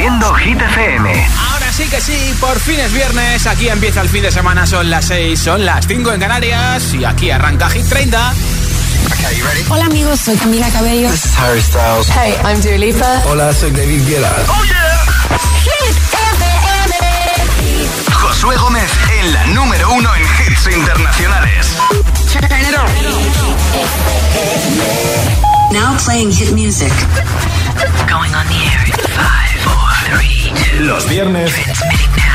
Haciendo Hit FM. Ahora sí que sí, por fin es viernes. Aquí empieza el fin de semana. Son las 6, son las 5 en Canarias. Y aquí arranca Hit 30. Hola amigos, soy Camila Cabello. This is Harry Styles. Hey, I'm Dua Lipa. Hola, soy David Guetta. ¡Oh, yeah! Hit FM. Josué Gómez en la número uno en hits internacionales. Now playing hit music. Going on the air in five. Los viernes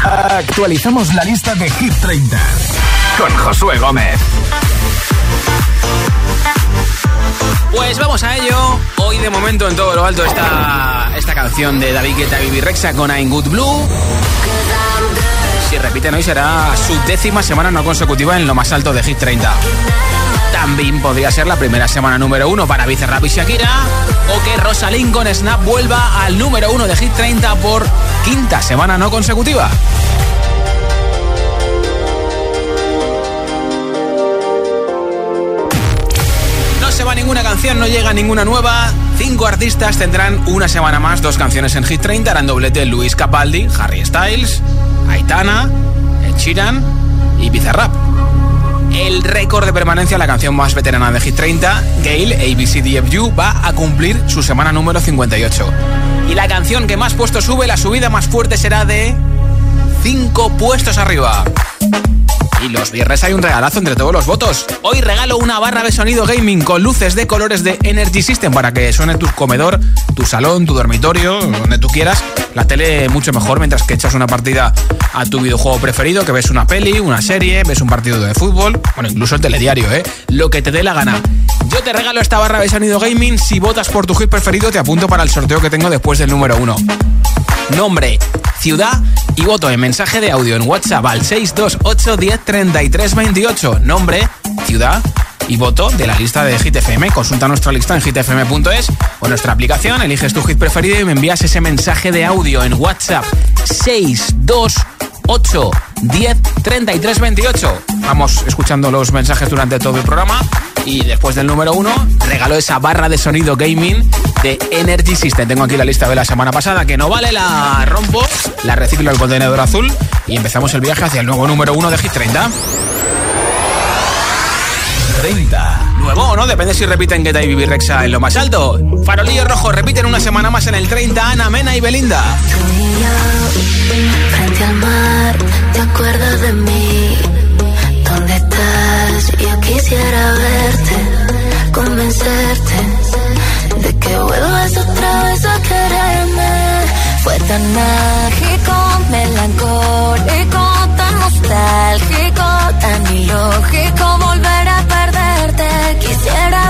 actualizamos la lista de Hit 30 con Josué Gómez. Pues vamos a ello. Hoy de momento en todo lo alto está esta canción de David Guetta y Rexa con I'm Good Blue. Si repiten hoy será su décima semana no consecutiva en lo más alto de Hit 30. También podría ser la primera semana número uno para Bizarrap y Shakira. O que Rosalind con Snap vuelva al número uno de Hit 30 por quinta semana no consecutiva. No se va ninguna canción, no llega ninguna nueva. Cinco artistas tendrán una semana más dos canciones en Hit 30. Harán doblete Luis Capaldi, Harry Styles, Aitana, Ed Sheeran y Bizarrap. El récord de permanencia, la canción más veterana de Hit 30, Gail ABCDFU, va a cumplir su semana número 58. Y la canción que más puestos sube, la subida más fuerte será de 5 puestos arriba. Y los viernes hay un regalazo entre todos los votos. Hoy regalo una barra de sonido gaming con luces de colores de Energy System para que suene tu comedor, tu salón, tu dormitorio, donde tú quieras. La tele mucho mejor mientras que echas una partida a tu videojuego preferido, que ves una peli, una serie, ves un partido de fútbol, bueno, incluso el telediario, ¿eh? Lo que te dé la gana. Yo te regalo esta barra de sonido gaming. Si votas por tu hit preferido, te apunto para el sorteo que tengo después del número uno. Nombre, ciudad y voto en mensaje de audio en WhatsApp al 628 10 28. Nombre, ciudad y voto de la lista de Hit FM. Consulta nuestra lista en hitfm.es o nuestra aplicación, eliges tu hit preferido y me envías ese mensaje de audio en WhatsApp 628 10 28. Vamos escuchando los mensajes durante todo el programa y después del número uno regalo esa barra de sonido gaming de Energy System. Tengo aquí la lista de la semana pasada que no vale, la rompo, la reciclo el contenedor azul y empezamos el viaje hacia el nuevo número uno de Hit 30. 30. Nuevo o no, depende si repiten Guetta y Bibi Rexa en lo más alto. Farolillo rojo repiten una semana más en el 30 Ana Mena y Belinda. frente al mar, ¿te acuerdas de mí? Yo quisiera verte, convencerte de que vuelvas otra vez a quererme. Fue tan mágico, melancólico, tan nostálgico, tan ilógico volver a perderte. Quisiera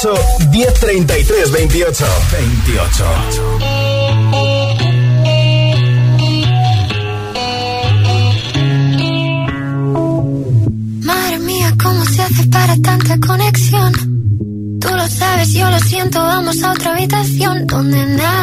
628 1033 28 28 Madre mía, ¿cómo se hace para tanta conexión? Tú lo sabes, yo lo siento, vamos a otra habitación donde nada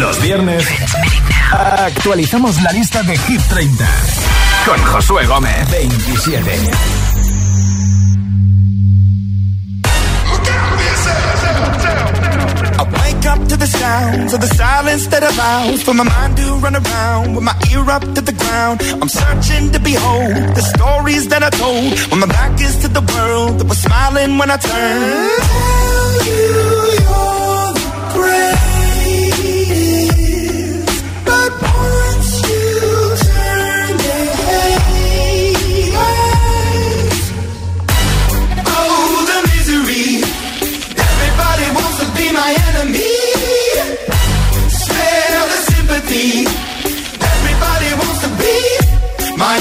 viernes actualizamos la lista de Hit 30 con Josué Gómez 27. up to the sounds of the silence that allows for my mind to run around with my ear up to the ground. I'm searching to behold the stories that I told when my back is to the world that was smiling when I turned. Tell you you're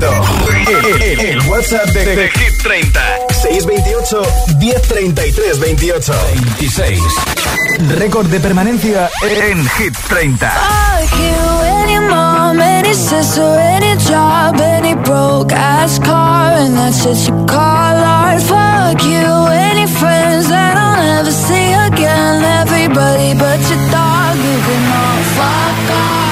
Favorito. El, el, WhatsApp de, de, Hit 30. 628 1033 28 26. Récord de permanencia en Hit 30. Fuck you, any mom, any sister, any job, any broke ass car, and that's you call art. Fuck you, any friends that I'll never see again. Everybody but your dog, you can all fuck off.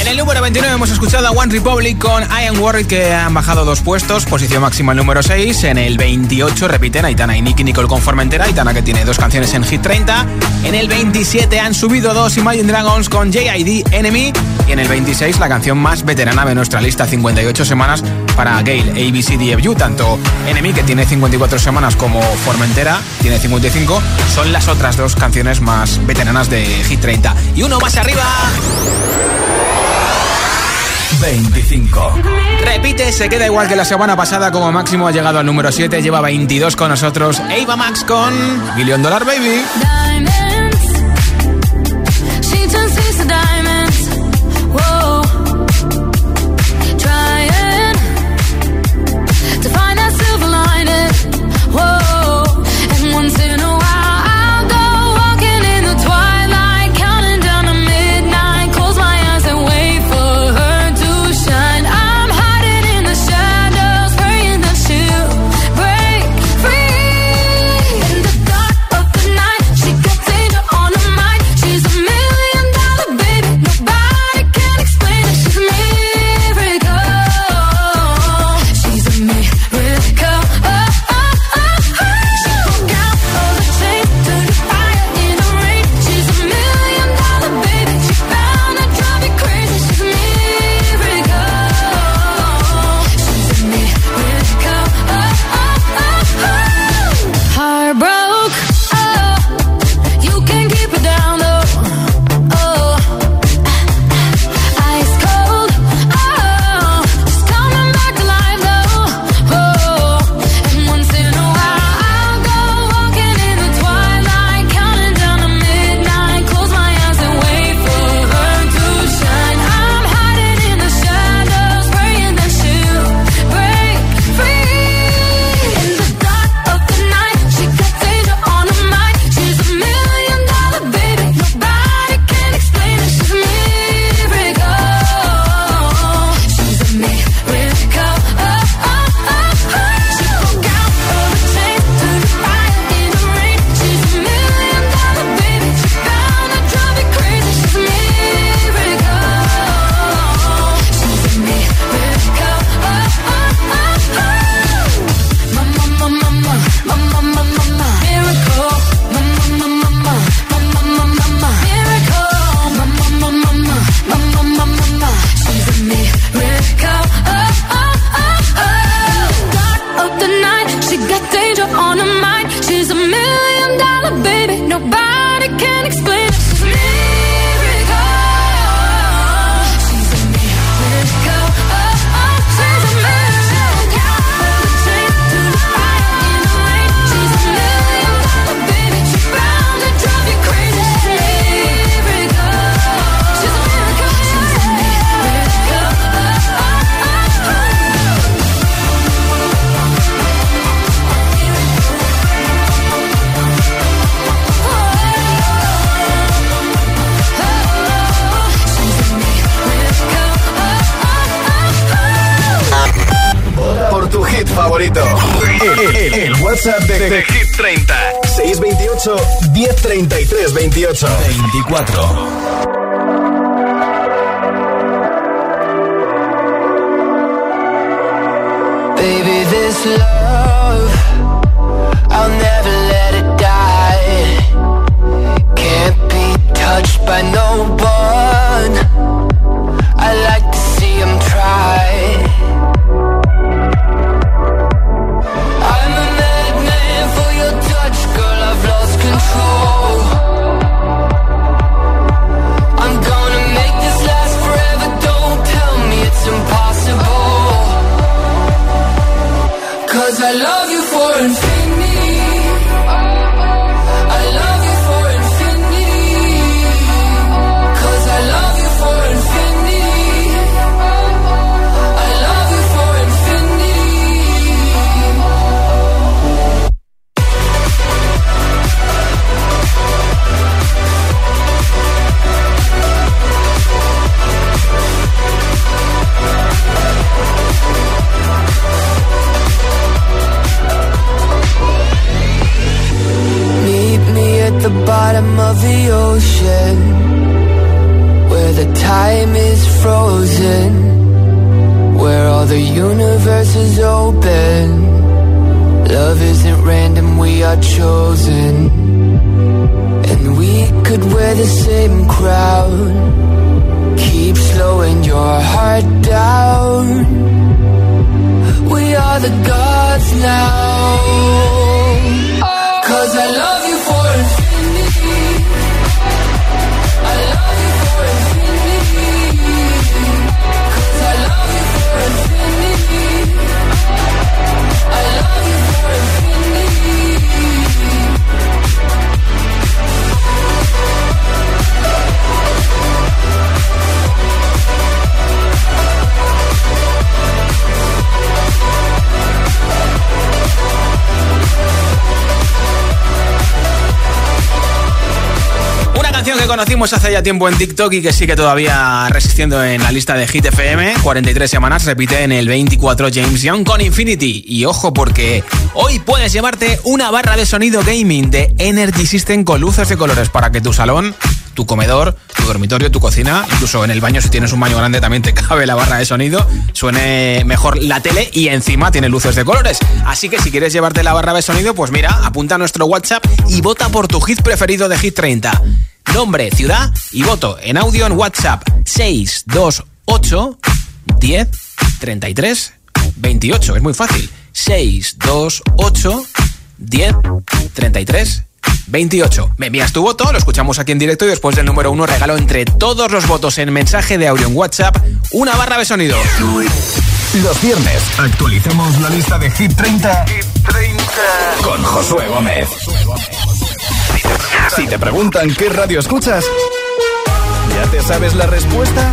En el número 29 hemos escuchado a One Republic con I Am Worried que han bajado dos puestos, posición máxima el número 6. En el 28 repiten Aitana y Nicky Nicole con Formentera, Aitana que tiene dos canciones en Hit 30. En el 27 han subido dos Imagine Dragons con JID Enemy. Y en el 26 la canción más veterana de nuestra lista, 58 semanas para Gail, ABCDFU. Tanto Enemy, que tiene 54 semanas, como Formentera, tiene 55, son las otras dos canciones más veteranas de Hit 30. Y uno más arriba. 25. Repite, se queda igual que la semana pasada, como máximo ha llegado al número 7, lleva 22 con nosotros. Ava Max con Million Dollar Baby. de, conocimos hace ya tiempo en TikTok y que sigue todavía resistiendo en la lista de Hit FM. 43 semanas, repite en el 24 James Young con Infinity. Y ojo porque hoy puedes llevarte una barra de sonido gaming de Energy System con luces de colores para que tu salón, tu comedor, tu dormitorio, tu cocina, incluso en el baño si tienes un baño grande también te cabe la barra de sonido, suene mejor la tele y encima tiene luces de colores. Así que si quieres llevarte la barra de sonido, pues mira, apunta a nuestro WhatsApp y vota por tu hit preferido de Hit 30. Nombre, ciudad y voto en audio en WhatsApp 628 10 33 28. Es muy fácil. 628 10 33 28. Me envías tu voto, lo escuchamos aquí en directo y después del número uno regalo entre todos los votos en mensaje de audio en WhatsApp una barra de sonido. Los viernes actualizamos la lista de Hit 30, con Josué Gómez. Si te preguntan qué radio escuchas, ¿ya te sabes la respuesta?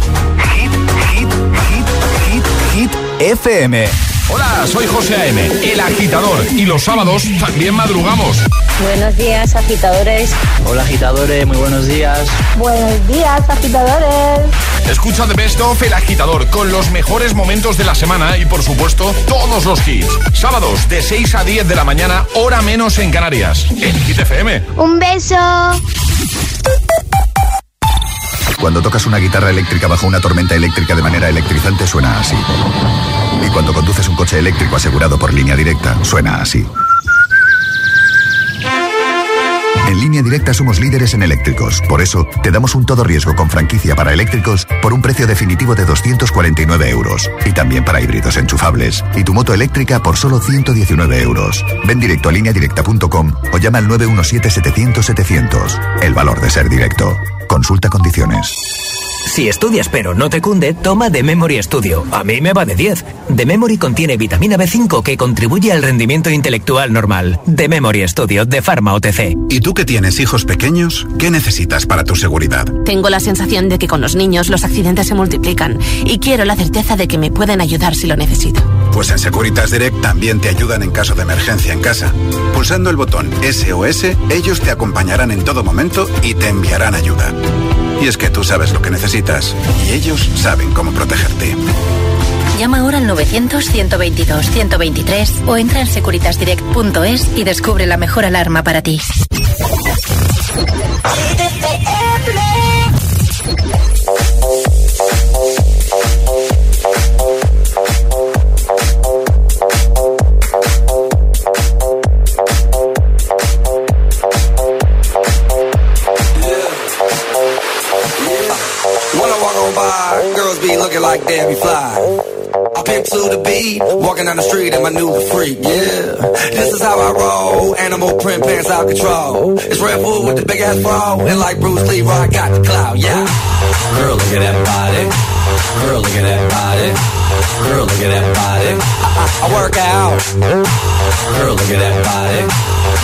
Hit, hit, hit, hit, hit, FM. Hola, soy José A.M., el agitador, y los sábados también madrugamos. Buenos días, agitadores. Hola, agitadores, muy buenos días. Buenos días, agitadores. Escucha The Best of El Agitador con los mejores momentos de la semana y, por supuesto, todos los hits. Sábados de 6 a 10 de la mañana, hora menos en Canarias, en Hit FM. Un beso. Cuando tocas una guitarra eléctrica bajo una tormenta eléctrica de manera electrizante suena así. Y cuando conduces un coche eléctrico asegurado por línea directa, suena así. En línea directa somos líderes en eléctricos. Por eso, te damos un todo riesgo con franquicia para eléctricos por un precio definitivo de 249 euros. Y también para híbridos enchufables. Y tu moto eléctrica por solo 119 euros. Ven directo a lineadirecta.com o llama al 917-700-700. El valor de ser directo. Consulta condiciones. Si estudias pero no te cunde, toma The Memory Studio. A mí me va de 10. The Memory contiene vitamina B5 que contribuye al rendimiento intelectual normal. The Memory Studio de Pharma OTC. ¿Y tú que tienes hijos pequeños? ¿Qué necesitas para tu seguridad? Tengo la sensación de que con los niños los accidentes se multiplican y quiero la certeza de que me pueden ayudar si lo necesito. Pues en Securitas Direct también te ayudan en caso de emergencia en casa. Pulsando el botón SOS, ellos te acompañarán en todo momento y te enviarán ayuda. Y es que tú sabes lo que necesitas y ellos saben cómo protegerte. Llama ahora al 900-122-123 o entra en securitasdirect.es y descubre la mejor alarma para ti. On by, girls be looking like Debbie Fly. I pimp to the beat, walking down the street in my new freak, yeah. This is how I roll, animal print pants out control. It's Red Bull with the big ass bra, and like Bruce Lee, I got the clout, yeah. Girl, look at that body. Girl, look at that body. Girl, look at that body. I, I, I work out. Girl, look at that body.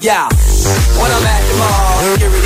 Yeah, when I'm at the mall,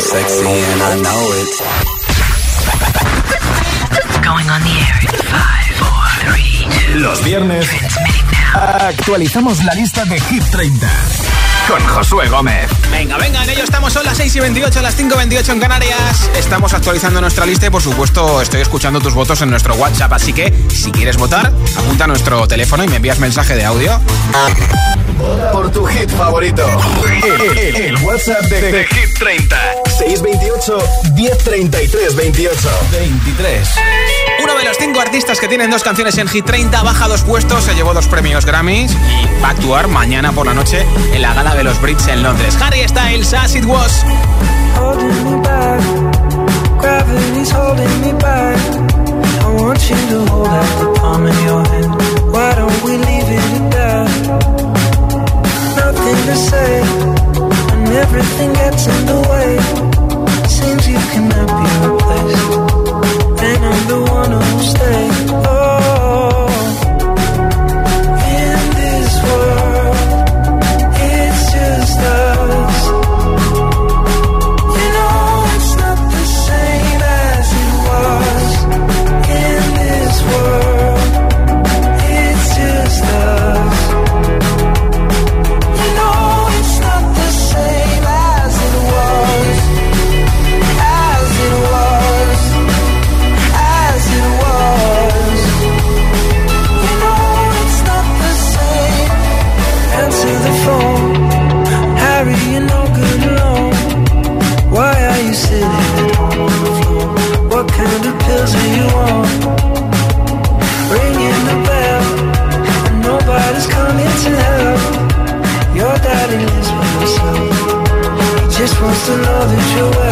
sexy and I know it. Going on the air in five, four, three, two. Los viernes actualizamos la lista de Hit 30 con Josué Gómez. Venga, venga, en ello estamos, son las 6 y 28, las 5 y 28 en Canarias. Estamos actualizando nuestra lista y por supuesto estoy escuchando tus votos en nuestro WhatsApp, así que si quieres votar, apunta a nuestro teléfono y me envías mensaje de audio. Por tu hit favorito. El, el- el WhatsApp de, de Hit 30. 628 1033 28 23. Uno de los cinco artistas que tienen dos canciones en Hit 30 baja dos puestos, se llevó dos premios Grammys y va a actuar mañana por la noche en la gala de los Brits en Londres. Harry Styles, As It Was. everything gets in the way. You cannot be He just wants to know that you're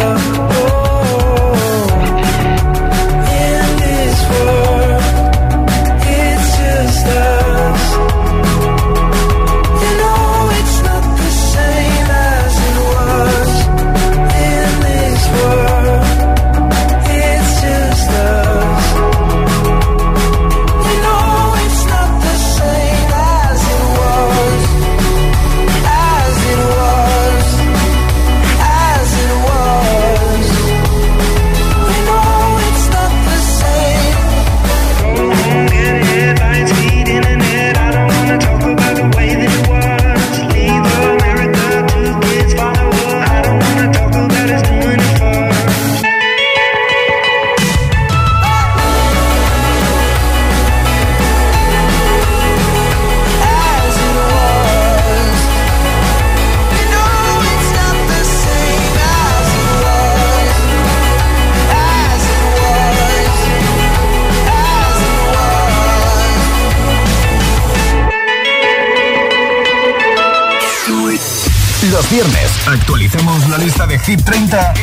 viernes actualicemos la lista de Hit 30,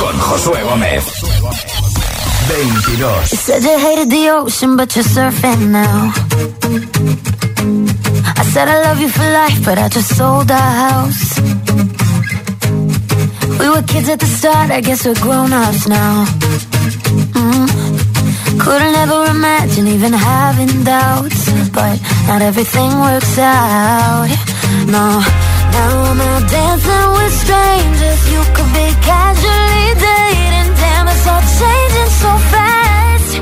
con Josué Gómez. 22. You said you hated the ocean, but you're surfing now. I said I love you for life, but I just sold our house. We were kids at the start, I guess we're grown ups now. Mm. Couldn't ever imagine even having doubts, but not everything works out. No, now I'm dancing with strangers. You could be casually dating, damn, it's all changing so fast.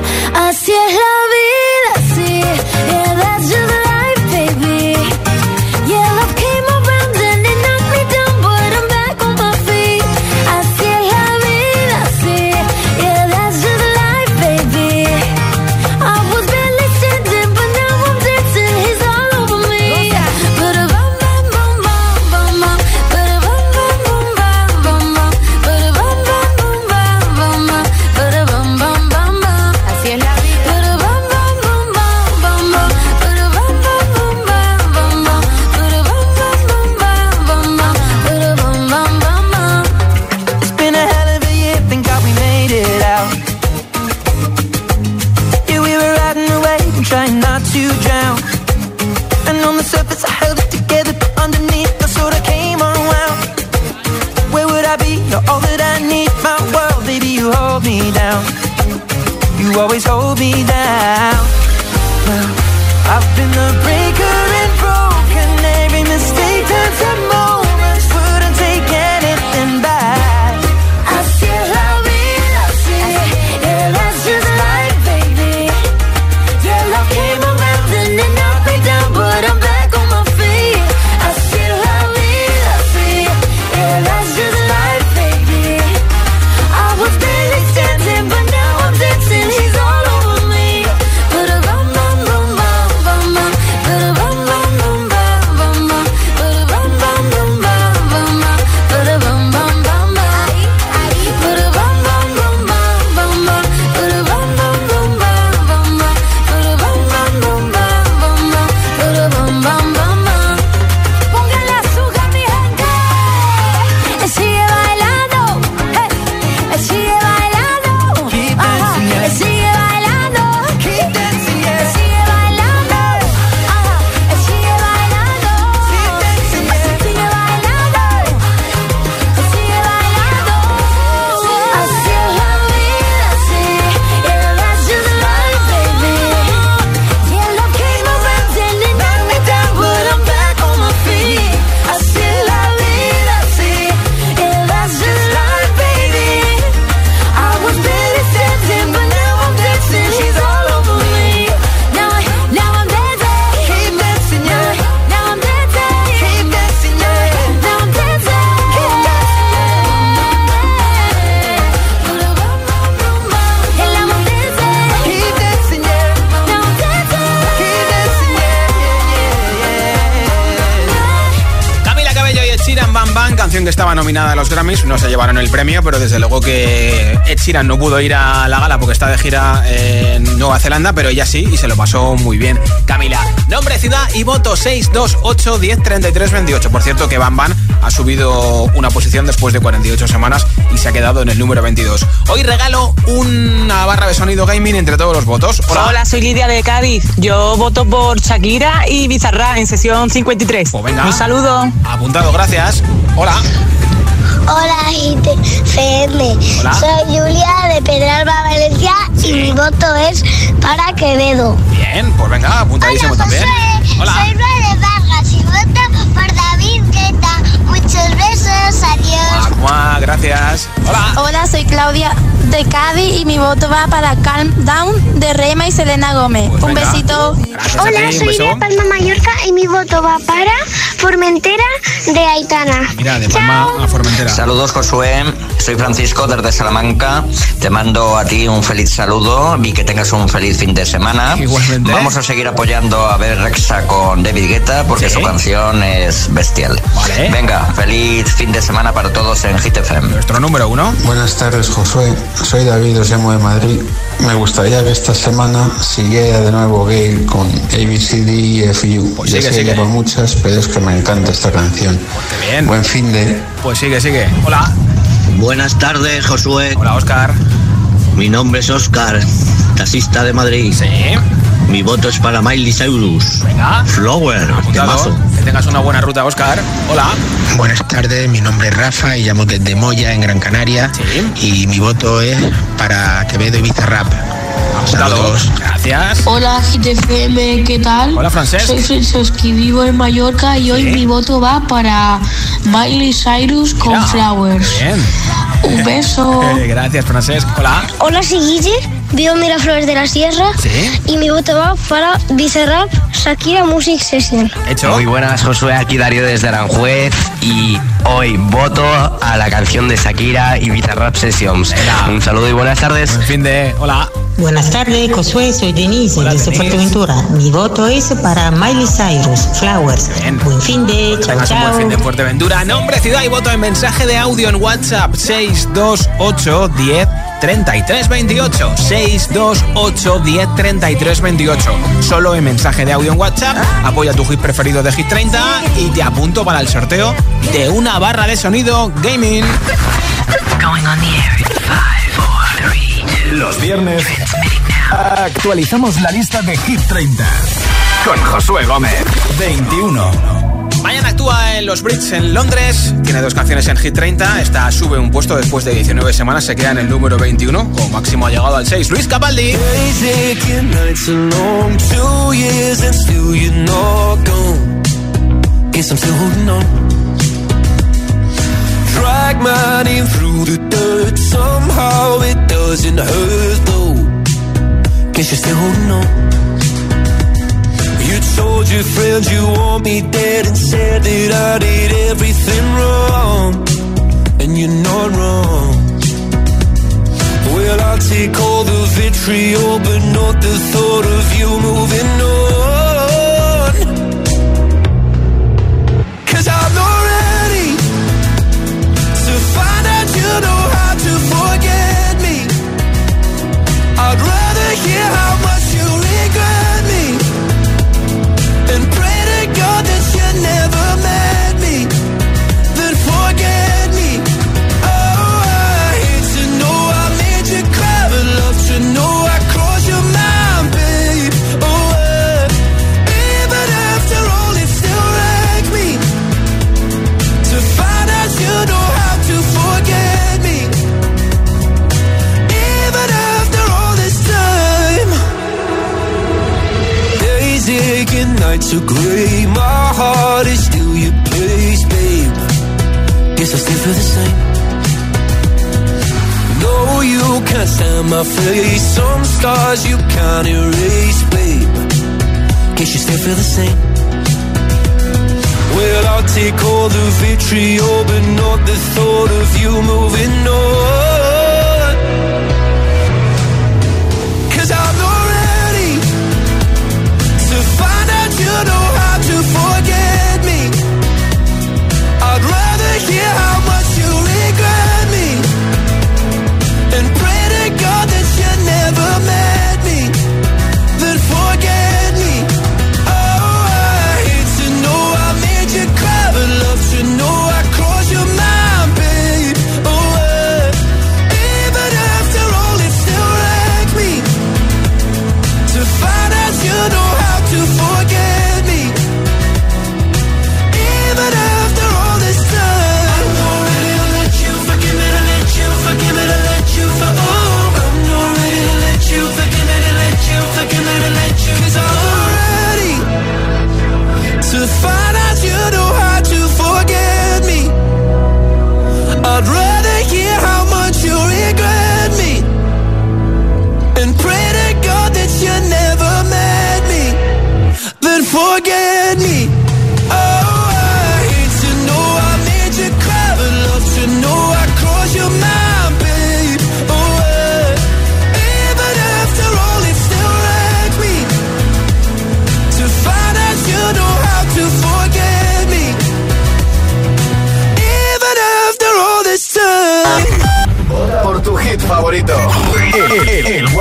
Así es la vida, sí, yeah, that's you always hold me down. Well, I've been the breaker and broken. Every mistake turns to nominada a los Grammys, no se llevaron el premio, pero desde luego que Ed Sheeran no pudo ir a la gala porque está de gira en Nueva Zelanda, pero ella sí y se lo pasó muy bien. Camila, nombre, ciudad y voto 628 10 33 28. Por cierto que Bam Bam ha subido una posición después de 48 semanas y se ha quedado en el número 22. Hoy regalo una barra de sonido gaming entre todos los votos. Hola, soy Lidia de Cádiz. Yo voto por Shakira y Bizarra en sesión 53. Pues venga. Un saludo. Apuntado, gracias. Hola. Hola, FM. Hola. Soy Julia de Pedralba, Valencia y mi voto es para Quevedo. Bien, pues venga, apuntadísimo también. Hola. Soy de Vargas y voto por David Guetta. Muchos besos, adiós. Mua, gracias. Hola. Hola, soy Claudia de Cádiz y mi voto va para Calm Down de Rema y Selena Gómez. Un venga. besito. Gracias Hola, ti, un soy beso. de Palma Mallorca y mi voto va para Formentera de Aitana. Mira, de Palma a Formentera. Saludos Josué, soy Francisco desde Salamanca, te mando a ti un feliz saludo y que tengas un feliz fin de semana. Igualmente. Vamos a seguir apoyando a Ver Rexa con David Guetta porque Sí. su canción es bestial. Vale. Venga, feliz fin de semana para todos en Hit FM. Nuestro número uno. Buenas tardes, Josué. Soy David, os llamo de Madrid. Me gustaría que esta semana siguiera de nuevo Gale con ABCD y FU. Pues ya sigue, sigue. por muchas, pero es que me encanta esta canción. Qué bien. Buen fin de. Pues sigue, sigue. Hola. Buenas tardes, Josué. Hola, Oscar. Mi nombre es Oscar, taxista de Madrid. Sí. Mi voto es para Miley Cyrus. Venga. Flower, temazo. Que tengas una buena ruta, Oscar. Hola. Buenas tardes, mi nombre es Rafa y llamo desde Moya, en Gran Canaria. Y mi voto es para Quevedo y Bizarrap. Saludos. Gracias. Hola GTFM, ¿qué tal? Hola, Francesc. Soy Franceschi, vivo en Mallorca y hoy mi voto va para Miley Cyrus con Mira, Flowers. Bien. Un beso. Gracias, Francesc. Hola. Hola, Guille, vivo Miraflores de la Sierra Sí. y mi voto va para Bizarrap Shakira Music Session. Hecho. Muy buenas, Josué, aquí Darío desde Aranjuez y hoy voto a la canción de Shakira y Bizarrap Sessions. Un saludo y buenas tardes. Buen fin de. Hola. Buenas tardes, Josué, soy Denise Hola, desde. Fuerteventura. Mi voto es para Miley Cyrus, Flowers. Buen fin de, chao, Tengas un buen chao. fin de Fuerteventura. Nombre, ciudad y voto en mensaje de audio en WhatsApp 628 10 33 28. 628 10 33 28. Solo en mensaje de audio en WhatsApp. Apoya tu hit preferido de Hit 30 y te apunto para el sorteo de una barra de sonido gaming. Going on the air in five, four, three, two. Los viernes actualizamos la lista de Hit 30 con Josué Gómez. 21. Mañana actúa en los Brits en Londres. Tiene dos canciones en Hit 30. Esta sube un puesto después de 19 semanas. Se queda en el número 21. Como máximo ha llegado al 6. Luis Capaldi. You're still holding on. Told your friends you want me dead and said that I did everything wrong. And you're not wrong. Well, I'll take all the vitriol, but not the thought of you moving on. Cause I'm not ready to find out you know how to forget me. I'd rather hear how face. Some scars you can't erase, babe. Guess you still feel the same. Well, I'll take all the vitriol, but not the thought of you moving on.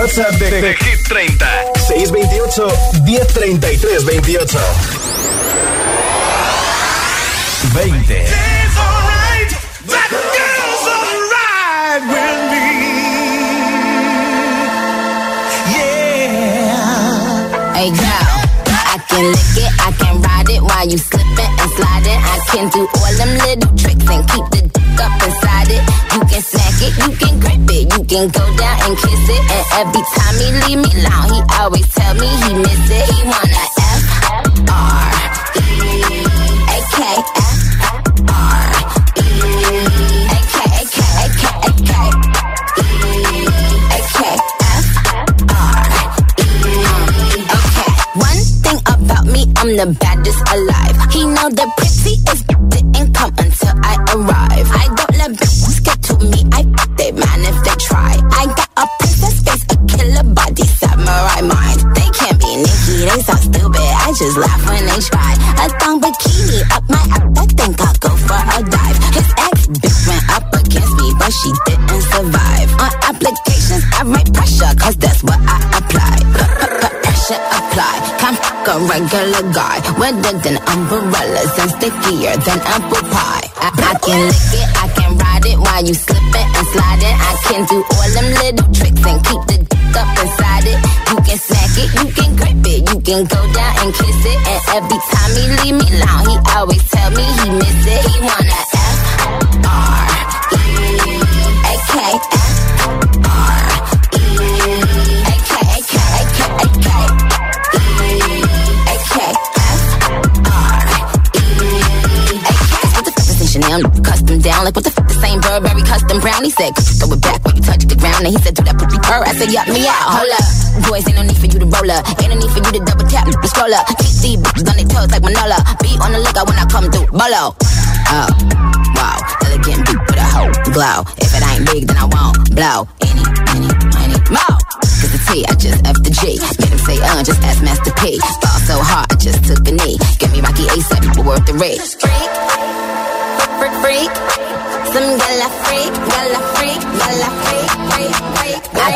WhatsApp de, de Hit 30. 628 1033 28. 20. Hey girl, I can lick it, I can ride it while you slipping and sliding. I can do all them little tricks and keep the dick up inside it. You can smack it, you can grip it, you can go down and kiss it. And every time he leave me alone, he always tell me he miss it. He wanna F R E A K F R E A K A K A K A K E A K F R Okay. One thing about me, I'm the baddest alive. He know the laugh when they try. A thong bikini up my ass. I think I'll go for a dive. His ex bitch went up against me, but she didn't survive. On applications, I write pressure, cause that's what I apply. Pressure apply. Can't fuck a regular guy. Wetter than umbrellas and stickier than apple pie. I, I can lick it, I can ride it while you slipping and sliding. I can do all them little tricks and keep can go down and kiss it. And every time he leave me alone, he always tell me he miss it. He wanna F R E A K F R E A K A K A K A K E A K F R E A K. What the fuck is Chanel? Custom down, like what the fuck? The same Burberry custom brown. He said, throw it back the ground. And he said, do that pussy purr. I said, yup me out. Hold up. Boys, ain't no need for you to roll up. Ain't no need for you to double tap. The scroll up. These bitches on their toes like Manola. Be on the lookout when I come through. Bolo. Oh, wow. Elegant beat with a hoe glow. If it ain't big, then I won't blow. Any, any, any more. Cause the T, I just F the G. Made him say, uh, just ask Master P. Fall so hard, I just took a knee. Get me Rocky ASAP, but worth the risk. Freak, freak, freak. Some gala freak, gala freak, gala freak,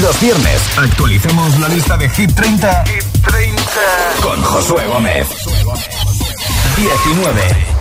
Los viernes actualicemos la lista de Hit 30, con Josué Gómez. 19.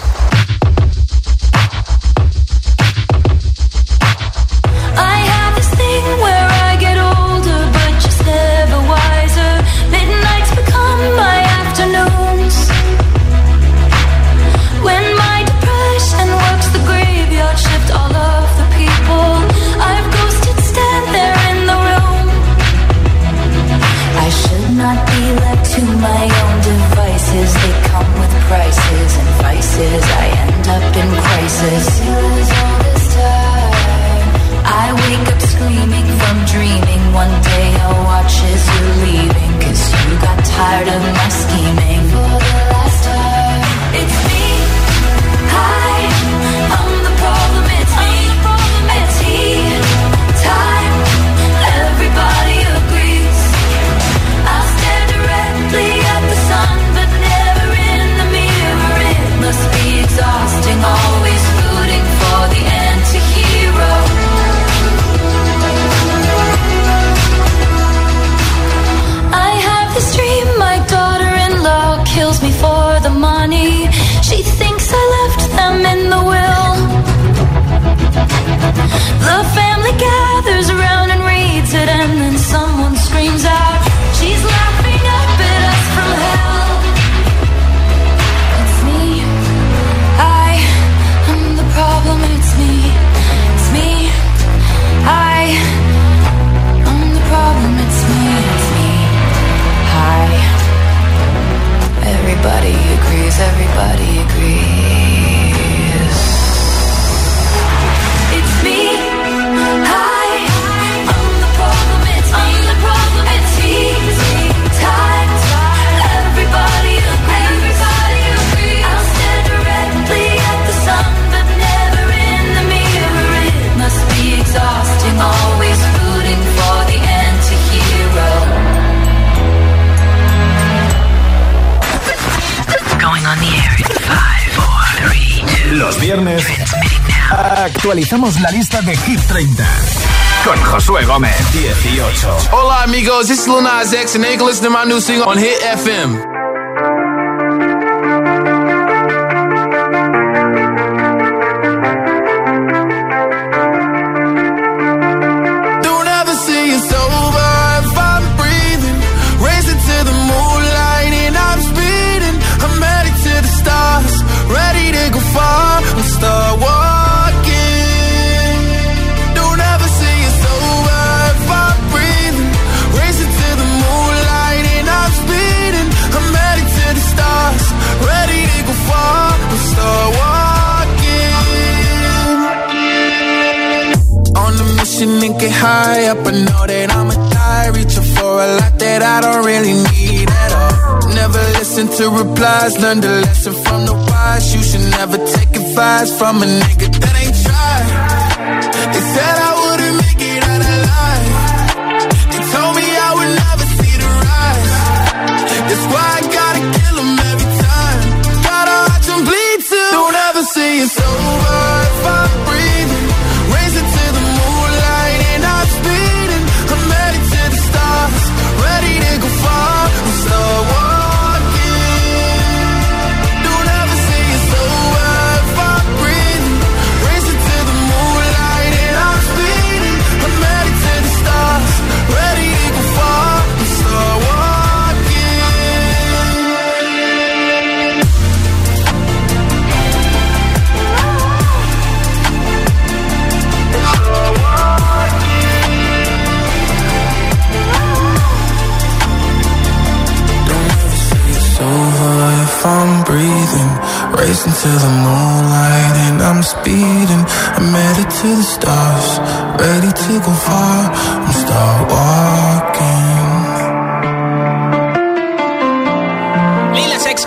Los viernes actualizamos la lista de Hit 30 con Josué Gómez. 18. Hola amigos, this is Lil Nas X and they listen to my new single on Hit FM. Replies, learn the lesson from the wise. You should never take advice from a nigga racing to the moonlight and I'm speeding. I'm headed to the stars, ready to go far. I'm start walking.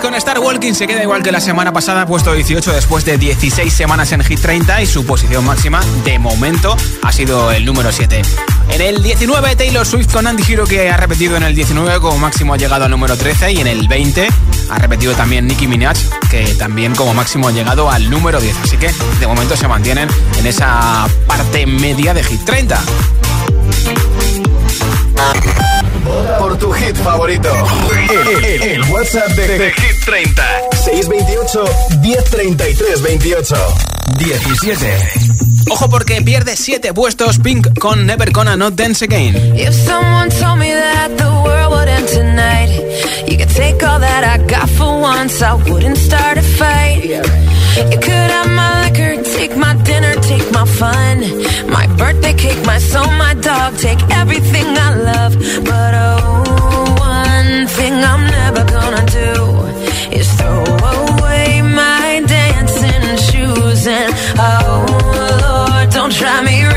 con Star Walking se queda igual que la semana pasada, puesto 18 después de 16 semanas en Hit 30 y su posición máxima de momento ha sido el número 7. En el 19 Taylor Swift con Andy Hero que ha repetido en el 19 como máximo ha llegado al número 13 y en el 20 ha repetido también Nicki Minaj que también como máximo ha llegado al número 10. Así que de momento se mantienen en esa parte media de Hit 30 por tu hit favorito. El, WhatsApp de, Hit 30. 628 1033 28. 17. Ojo porque pierde 7 puestos Pink con Never Gonna Not Dance Again. If someone told me that the world would end tonight, you could take all that I got for once, I wouldn't start a fight. You could have my liquor, take my dinner, take my fun, my birthday cake, my soul, my dog, take everything I love, but oh, one thing I'm never gonna do is throw away my dancing shoes and oh Lord, don't try me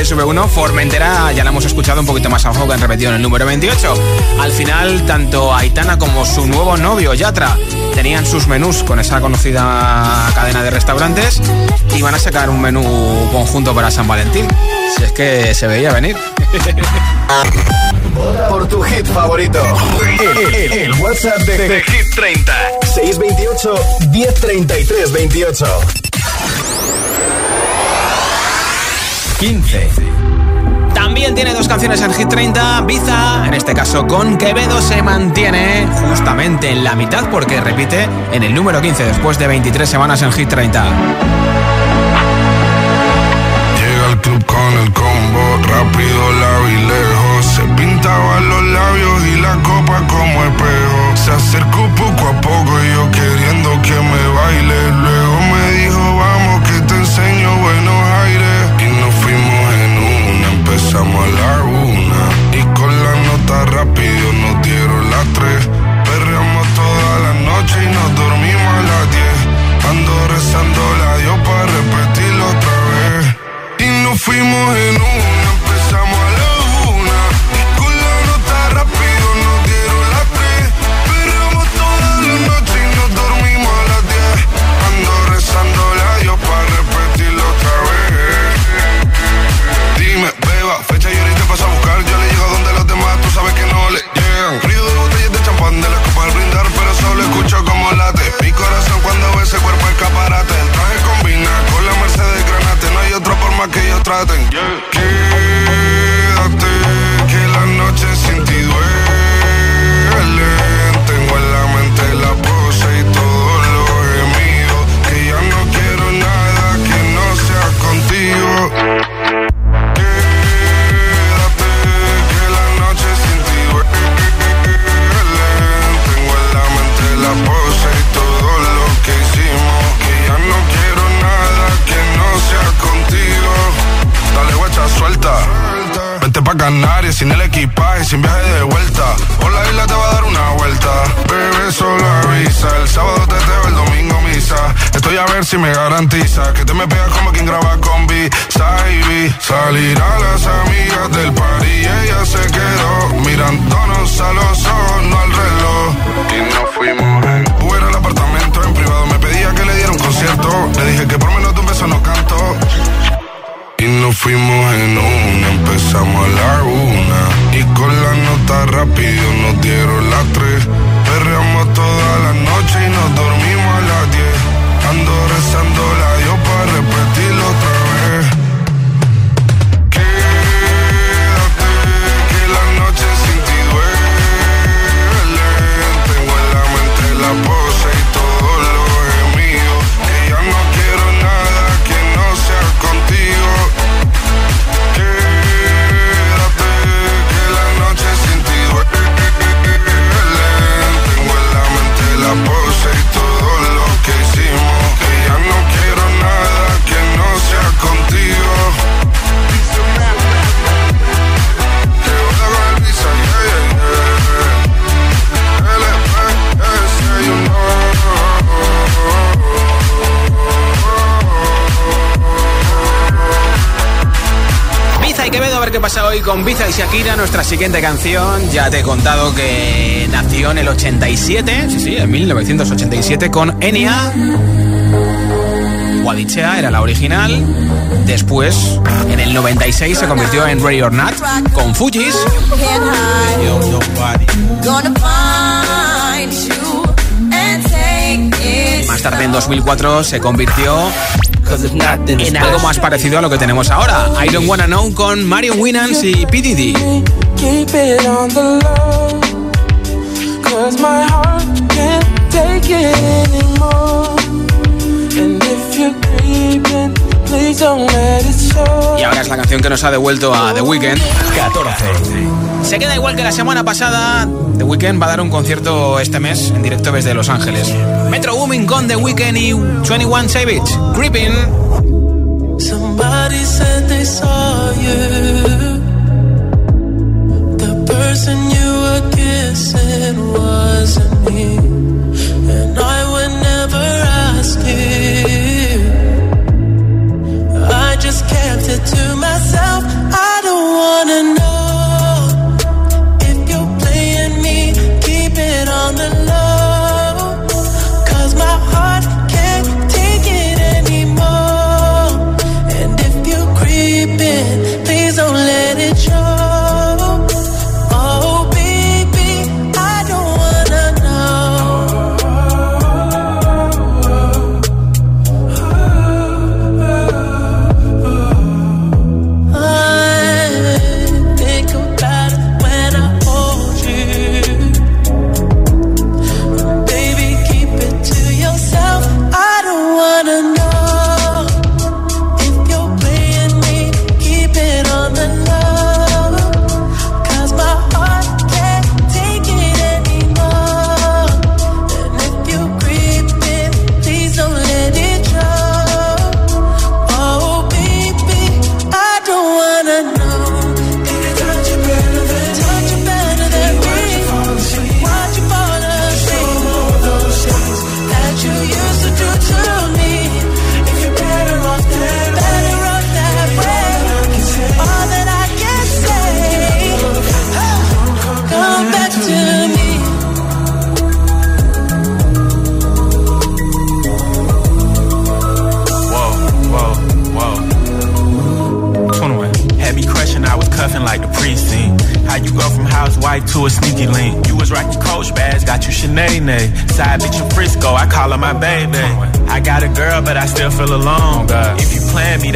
CSV1, Formentera, ya la hemos escuchado un poquito más abajo que han repetido en el número 28. Al final, tanto Aitana como su nuevo novio, Yatra, tenían sus menús con esa conocida cadena de restaurantes y van a sacar un menú conjunto para San Valentín. Si es que se veía venir. Por tu hit favorito, el, WhatsApp de, de, de Hit 30 628 1033 28. 15. También tiene dos canciones en Hit 30. Biza, en este caso con Quevedo, se mantiene justamente en la mitad porque repite en el número 15 después de 23 semanas en Hit 30. Llega al club con el combo, rápido, y lejos. Se pintaban los labios y la copa como espejo. Se acercó poco a poco y yo queriendo que me baile. Luego Y forma que si me garantiza que te me pegas como quien graba con B. Saibi. Salir a las amigas del party y ella se quedó mirándonos a los ojos, no al reloj. Y nos fuimos en Uber al apartamento en privado. Me pedía que le diera un concierto. Le dije que por menos de un beso no canto. Y nos fuimos en una, empezamos a la una. Y con la nota rápido nos dieron las tres. Perreamos toda la noche y nos dormimos a las diez. Ando rezando la Dios para repetirlo con Biza y Shakira, nuestra siguiente canción. Ya te he contado que nació en el 87, sí, sí, en 1987 con Enya. Guadichea era la original. Después, en el 96, se convirtió en Ready or Not con Fujis. Más tarde, en 2004, se convirtió en algo más parecido a lo que tenemos ahora. I Don't Wanna Know con Marion Winans y P. Diddy. Keep it on the low. Cause my heart can't take it anymore. Y ahora es la canción que nos ha devuelto a The Weeknd. 14. Se queda igual que la semana pasada. The Weeknd va a dar un concierto este mes en directo desde Los Ángeles. Metro Booming con The Weeknd y 21 Savage. Creeping. Somebody said they saw you. The person you were kissing wasn't me. And I would never ask you. Just kept it to myself. I don't wanna know. If you're playing me, keep it on the low.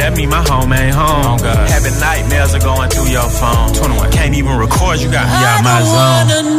That mean my home ain't home. Having nightmares are going through your phone. 21. Can't even record, you got me out my zone.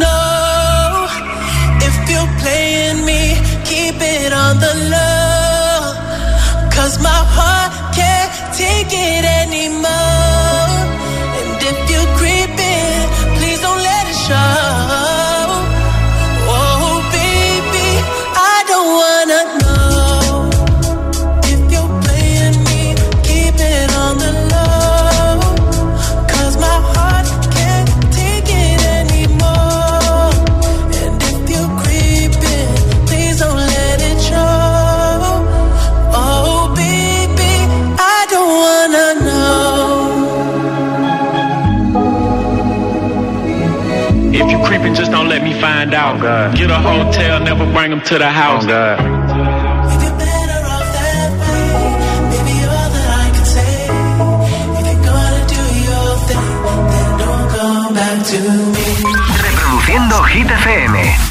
Out. Get a hotel, never bring them to the house. If you're better off that way, baby, all that I can say. If you're gonna do your thing, then don't come back to me. Reproduciendo Hit FM.